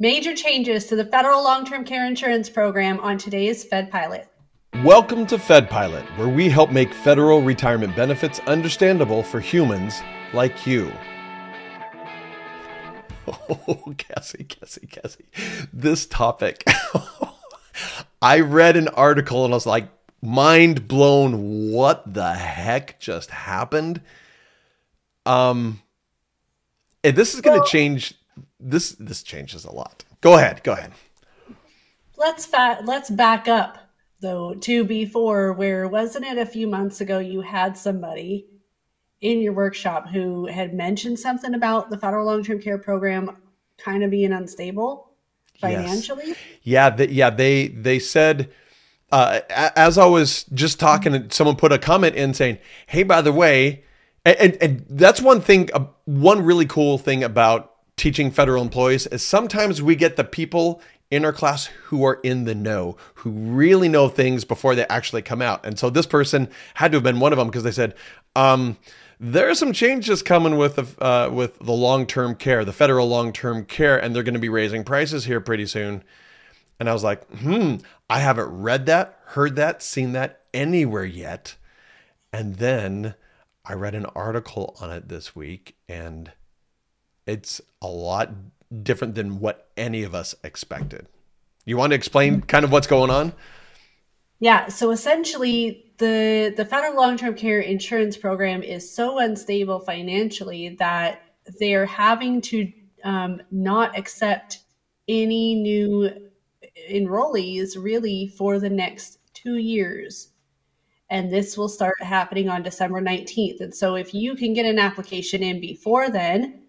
Major changes to the federal long term care insurance program on today's Fed Pilot. Welcome to Fed Pilot, where we help make federal retirement benefits understandable for humans like you. Oh, Cassie, Cassie, Cassie. This topic. I read an article and I was like, mind blown. What the heck just happened? Um, and this is going to well, change. This this changes a lot. Go ahead. Go ahead. Let's fa- let's back up though to before where wasn't it a few months ago you had somebody in your workshop who had mentioned something about the federal long-term care program kind of being unstable financially yes. yeah the, yeah they they said uh, as i was just talking someone put a comment in saying hey by the way and, and, and that's one thing uh, one really cool thing about teaching federal employees is sometimes we get the people in our class who are in the know, who really know things before they actually come out. And so this person had to have been one of them because they said, um, there are some changes coming with the, uh, with the long-term care, the federal long-term care, and they're going to be raising prices here pretty soon. And I was like, hmm, I haven't read that, heard that, seen that anywhere yet. And then I read an article on it this week, and it's a lot different than what any of us expected. You want to explain kind of what's going on? Yeah, so essentially the the federal long-term care insurance program is so unstable financially that they're having to um, not accept any new enrollees really for the next two years. And this will start happening on December 19th. And so if you can get an application in before then,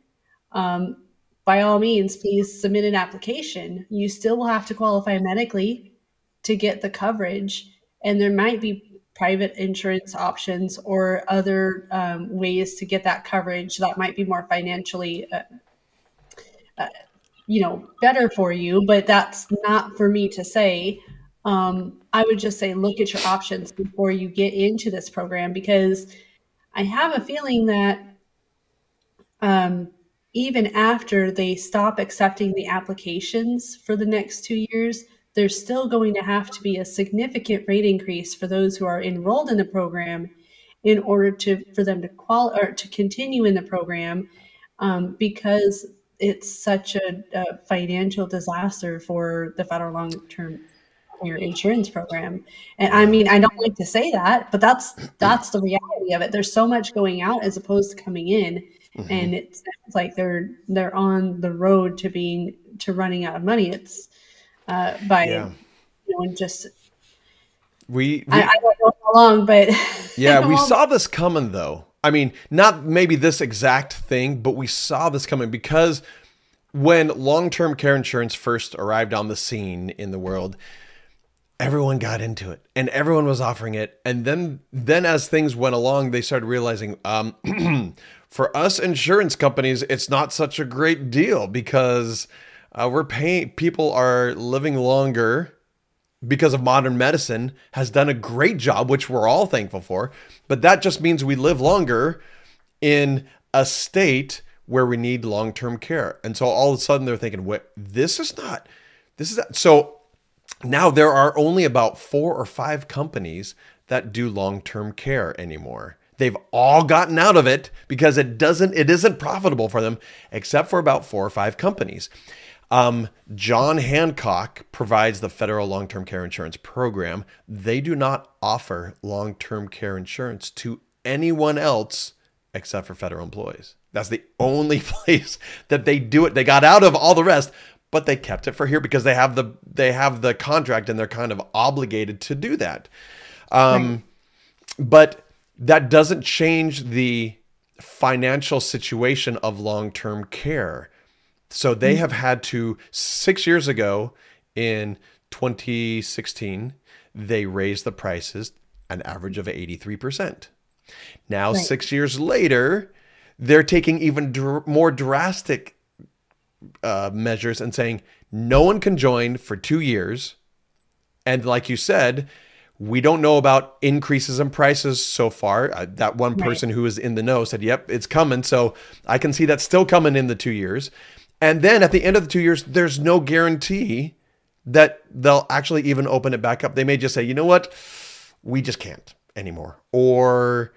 um, by all means, please submit an application. You still will have to qualify medically to get the coverage, and there might be private insurance options or other um, ways to get that coverage that might be more financially, uh, uh, you know, better for you. But that's not for me to say. Um, I would just say look at your options before you get into this program because I have a feeling that um, even after they stop accepting the applications for the next two years, there's still going to have to be a significant rate increase for those who are enrolled in the program in order to for them to qual or to continue in the program um, because it's such a, a, financial disaster for the federal long-term care insurance program. And i mean i don't like to say that but that's that's the reality of it. There's so much going out as opposed to coming in mm-hmm. and it sounds like they're they're on the road to being to running out of money. It's uh, by yeah. you know just we, we I, I, don't know how long, but yeah, we saw this coming though. I mean, not maybe this exact thing, but we saw this coming because when long-term care insurance first arrived on the scene in the world, everyone got into it and everyone was offering it and then then as things went along they started realizing um, for us insurance companies, it's not such a great deal because uh, we're paying people are living longer because of modern medicine has done a great job, which we're all thankful for. But that just means we live longer in a state where we need long term care. And so all of a sudden they're thinking, "What? This is not. This is not. so." Now there are only about four or five companies that do long term care anymore. They've all gotten out of it because it doesn't it isn't profitable for them except for about four or five companies. Um, John Hancock provides the federal long-term care insurance program. They do not offer long-term care insurance to anyone else except for federal employees. That's the only place that they do it. They got out of all the rest, but they kept it for here because they have the they have the contract and they're kind of obligated to do that. Um, right. But that doesn't change the financial situation of long term care. So they have had to, six years ago in 2016, they raised the prices an average of 83%. Now, right. six years later, they're taking even dr- more drastic uh, measures and saying no one can join for two years. And like you said, we don't know about increases in prices so far. Uh, that one person right. who was in the know said, "Yep, it's coming." So I can see that's still coming in the two years. And then at the end of the two years, there's no guarantee that they'll actually even open it back up. They may just say, you know what, we just can't anymore, or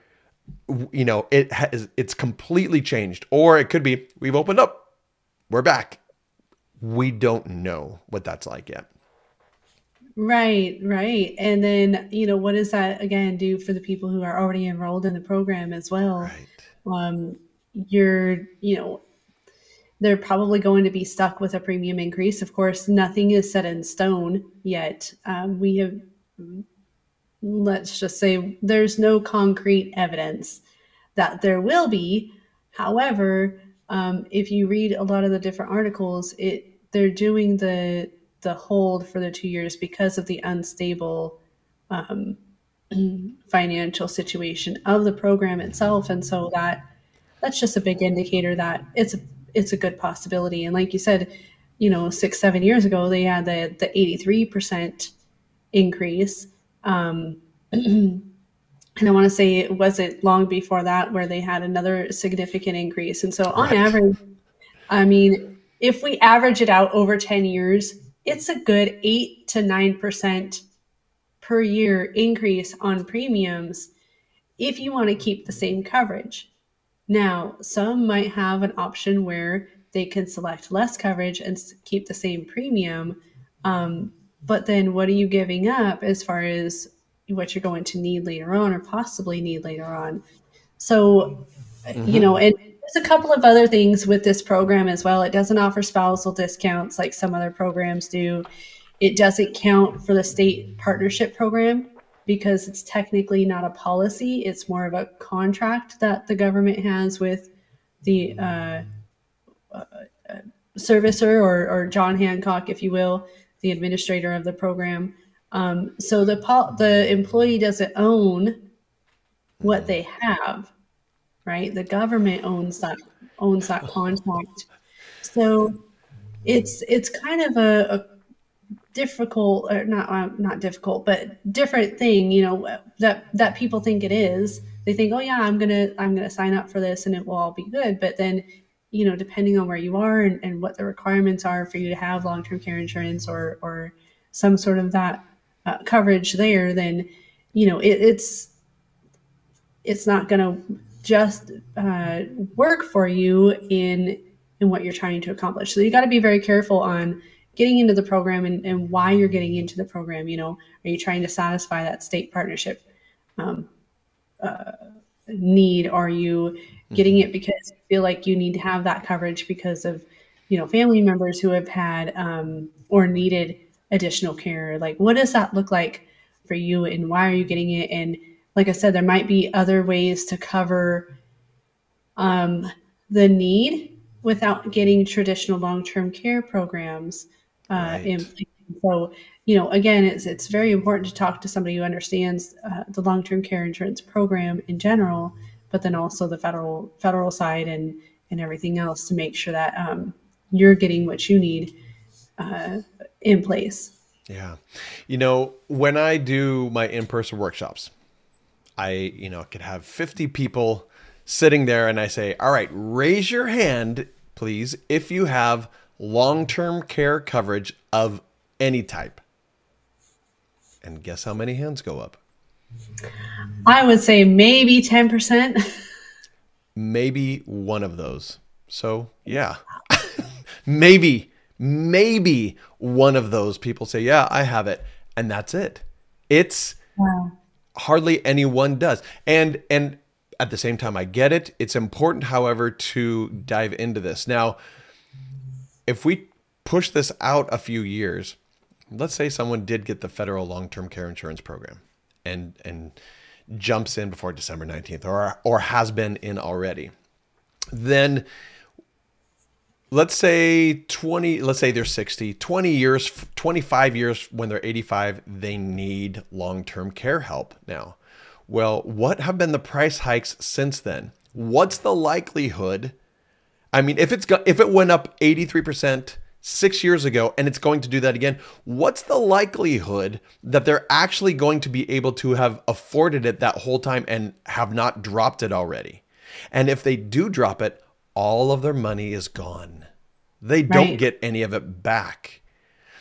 you know, it has it's completely changed, or it could be we've opened up, we're back. We don't know what that's like yet. Right, right. And then, you know, what does that again do for the people who are already enrolled in the program as well? Right. Um, you're, you know, they're probably going to be stuck with a premium increase. Of course, nothing is set in stone yet. Um, we have, let's just say, there's no concrete evidence that there will be. However, um, if you read a lot of the different articles, it they're doing the the hold for the two years because of the unstable um, financial situation of the program itself, and so that that's just a big indicator that it's a it's a good possibility. And like you said, you know, six seven years ago they had the the eighty three percent increase. Um, and I want to say it wasn't long before that where they had another significant increase. And so on right. average, I mean, if we average it out over 10 years, it's a good eight to nine percent per year increase on premiums if you want to keep the same coverage. Now, some might have an option where they can select less coverage and keep the same premium. Um, but then what are you giving up as far as what you're going to need later on or possibly need later on? So, mm-hmm. you know, and there's a couple of other things with this program as well. It doesn't offer spousal discounts like some other programs do. It doesn't count for the state partnership program because it's technically not a policy. It's more of a contract that the government has with the uh, uh, servicer or, or, John Hancock, if you will, the administrator of the program. Um, so the the employee doesn't own what they have right? The government owns that owns that contract. So it's it's kind of a, a difficult or not uh, not difficult but different thing you know that that people think it is they think oh yeah i'm gonna i'm gonna sign up for this and it will all be good but then you know depending on where you are and, and what the requirements are for you to have long-term care insurance or or some sort of that uh, coverage there then you know it, it's it's not to just uh, work for you in in what you're trying to accomplish. So you got to be very careful on getting into the program and, and why you're getting into the program. You know, are you trying to satisfy that state partnership um, uh, need? Are you getting it because you feel like you need to have that coverage because of you know family members who have had um, or needed additional care? Like, what does that look like for you, and why are you getting it? And like I said, there might be other ways to cover um, the need without getting traditional long-term care programs uh, right. in place. So, you know, again, it's it's very important to talk to somebody who understands uh, the long-term care insurance program in general, but then also the federal federal side and and everything else to make sure that um, you're getting what you need uh, in place. Yeah, you know, when I do my in-person workshops, I, you know, could have 50 people sitting there and I say, all right, raise your hand, please, if you have long term care coverage of any type. And guess how many hands go up? I would say maybe 10%. maybe one of those. So, yeah. maybe, maybe one of those people say, yeah, I have it. And that's it. It's. Wow hardly anyone does. And and at the same time I get it. It's important however to dive into this. Now, if we push this out a few years, let's say someone did get the federal long-term care insurance program and and jumps in before December 19th or or has been in already. Then let's say 20 let's say they're 60 20 years 25 years when they're 85 they need long-term care help now. Well what have been the price hikes since then? What's the likelihood? I mean if it's got if it went up 83% 6 years ago and it's going to do that again what's the likelihood that they're actually going to be able to have afforded it that whole time and have not dropped it already? And if they do drop it all of their money is gone They don't right. get any of it back.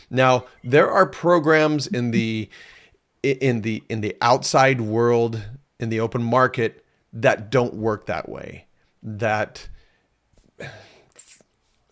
Now, there are programs in the in the in the outside world in the open market that don't work that way. That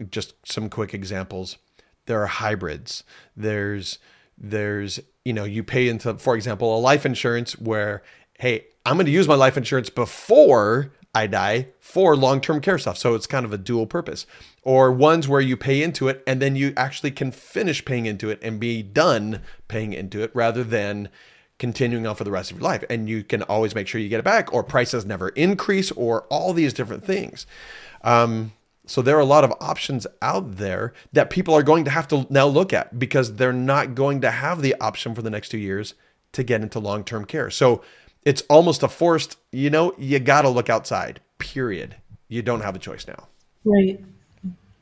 just some quick examples. There are hybrids. There's there's you know you pay into for example a life insurance where hey I'm going to use my life insurance before I die for long-term care stuff. So it's kind of a dual purpose. Or ones where you pay into it and then you actually can finish paying into it and be done paying into it rather than continuing on for the rest of your life. And you can always make sure you get it back or prices never increase or all these different things. Um, so there are a lot of options out there that people are going to have to now look at because they're not going to have the option for the next two years to get into long term care. So it's almost a forced, you know, you got to look outside, period. You don't have a choice now. Right.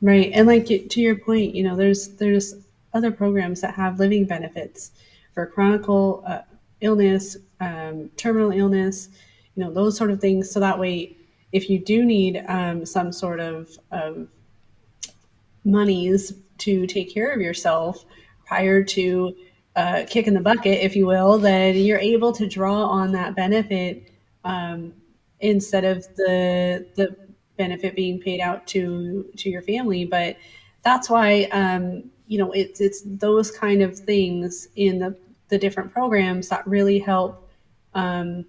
Right. And like to your point, you know, there's, there's other programs that have living benefits for chronic uh, illness, um, terminal illness, you know, those sort of things. So that way if you do need um, some sort of, of monies to take care of yourself prior to uh, kicking the bucket, if you will, then you're able to draw on that benefit um, instead of the the benefit being paid out to to your family. But that's why um, you know it's it's those kind of things in the the different programs that really help um,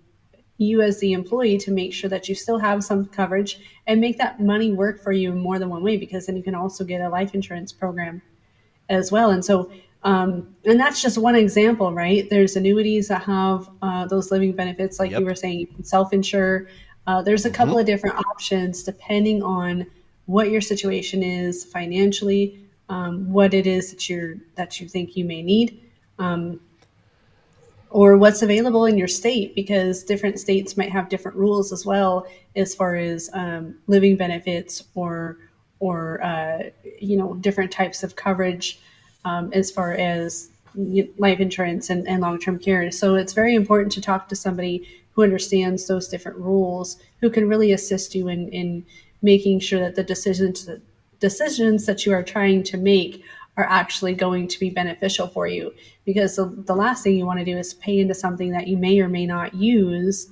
you as the employee to make sure that you still have some coverage and make that money work for you in more than one way because then you can also get a life insurance program as well and so um, and that's just one example right there's annuities that have uh, those living benefits like yep. you were saying you can self-insure uh, there's a couple mm-hmm. of different options depending on what your situation is financially um, what it is that you're that you think you may need um, or what's available in your state because different states might have different rules as well as far as um, living benefits or or uh, you know different types of coverage um, as far as life insurance and, and long-term care. So it's very important to talk to somebody who understands those different rules who can really assist you in, in making sure that the decisions decisions that you are trying to make are actually going to be beneficial for you. Because the, the last thing you want to do is pay into something that you may or may not use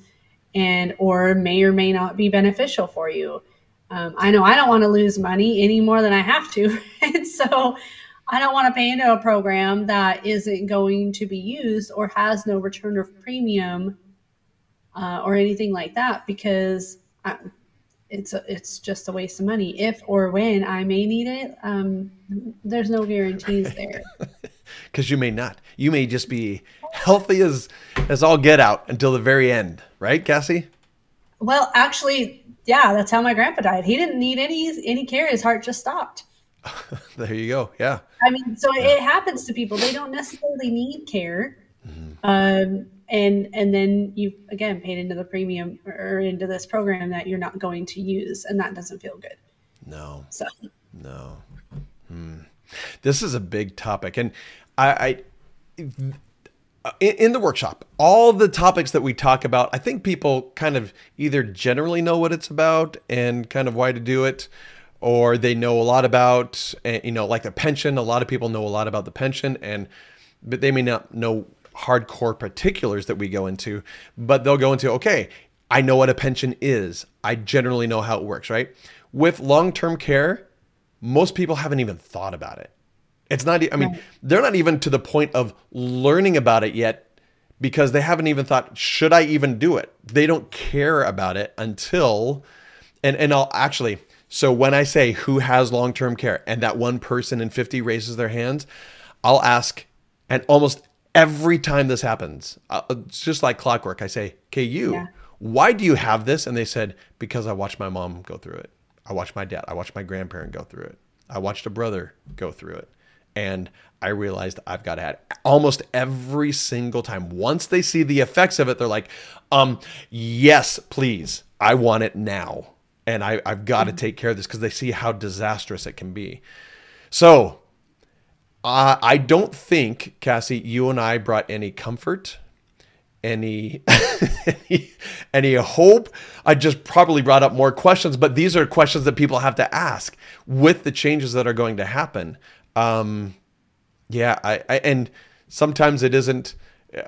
and or may or may not be beneficial for you. Um, i know i don't want to lose money any more than i have to. And so i don't want to pay into a program that isn't going to be used or has no return of premium uh, or anything like that because I, it's a, it's just a waste of money. If or when I may need it, um, there's no guarantees there. Because you may not. You may just be healthy as as all get out until the very end, right, Cassie? Well, actually, yeah, that's how my grandpa died. He didn't need any any care. His heart just stopped. there you go. Yeah. I mean, so yeah. it happens to people. They don't necessarily need care. Mm-hmm. Um, and and then you've again paid into the premium or into this program that you're not going to use and that doesn't feel good no so no hmm. this is a big topic and i, I in the workshop, all the topics that we talk about, I think people kind of either generally know what it's about and kind of why to do it, or they know a lot about, eh, you know, like the pension. A lot of people know a lot about the pension, and but they may not know hardcore particulars that we go into, but they'll go into, okay, I know what a pension is. I generally know how it works, right? With long term care, most people haven't even thought about it. It's not, I mean, they're not even to the point of learning about it yet because they haven't even thought, should I even do it? They don't care about it until, and, and I'll actually, so when I say who has long term care and that one person in 50 raises their hands, I'll ask, and almost every time this happens, uh, it's just like clockwork. I say, "Okay, you, yeah. why do you have this?" And they said, "Because I watched my mom go through it. I watched my dad. I watched my grandparent go through it. I watched a brother go through it." And I realized I've got to have almost every single time. Once they see the effects of it, they're like, um, yes, please. I want it now. And I, I've got mm-hmm. to take care of this because they see how disastrous it can be. So uh, I don't think, Cassie, you and I brought any comfort any, any any hope. I just probably brought up more questions, but these are questions that people have to ask with the changes that are going to happen. Um, yeah, I, I and sometimes it isn't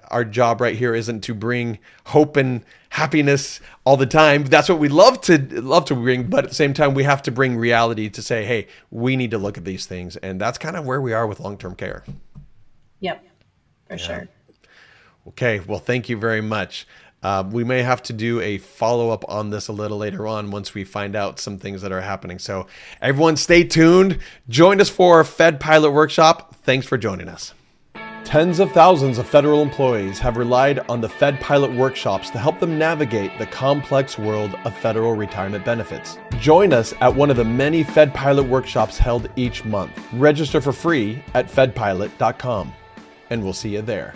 our job right here isn't to bring hope and happiness all the time. That's what we love to love to bring, but at the same time we have to bring reality to say, "Hey, we need to look at these things." And that's kind of where we are with long-term care. Yep. For yeah. sure. Okay, well, thank you very much. Uh, we may have to do a follow up on this a little later on once we find out some things that are happening. So, everyone, stay tuned. Join us for our Fed Pilot Workshop. Thanks for joining us. Tens of thousands of federal employees have relied on the Fed Pilot workshops to help them navigate the complex world of federal retirement benefits. Join us at one of the many Fed Pilot workshops held each month. Register for free at fedpilot.com, and we'll see you there.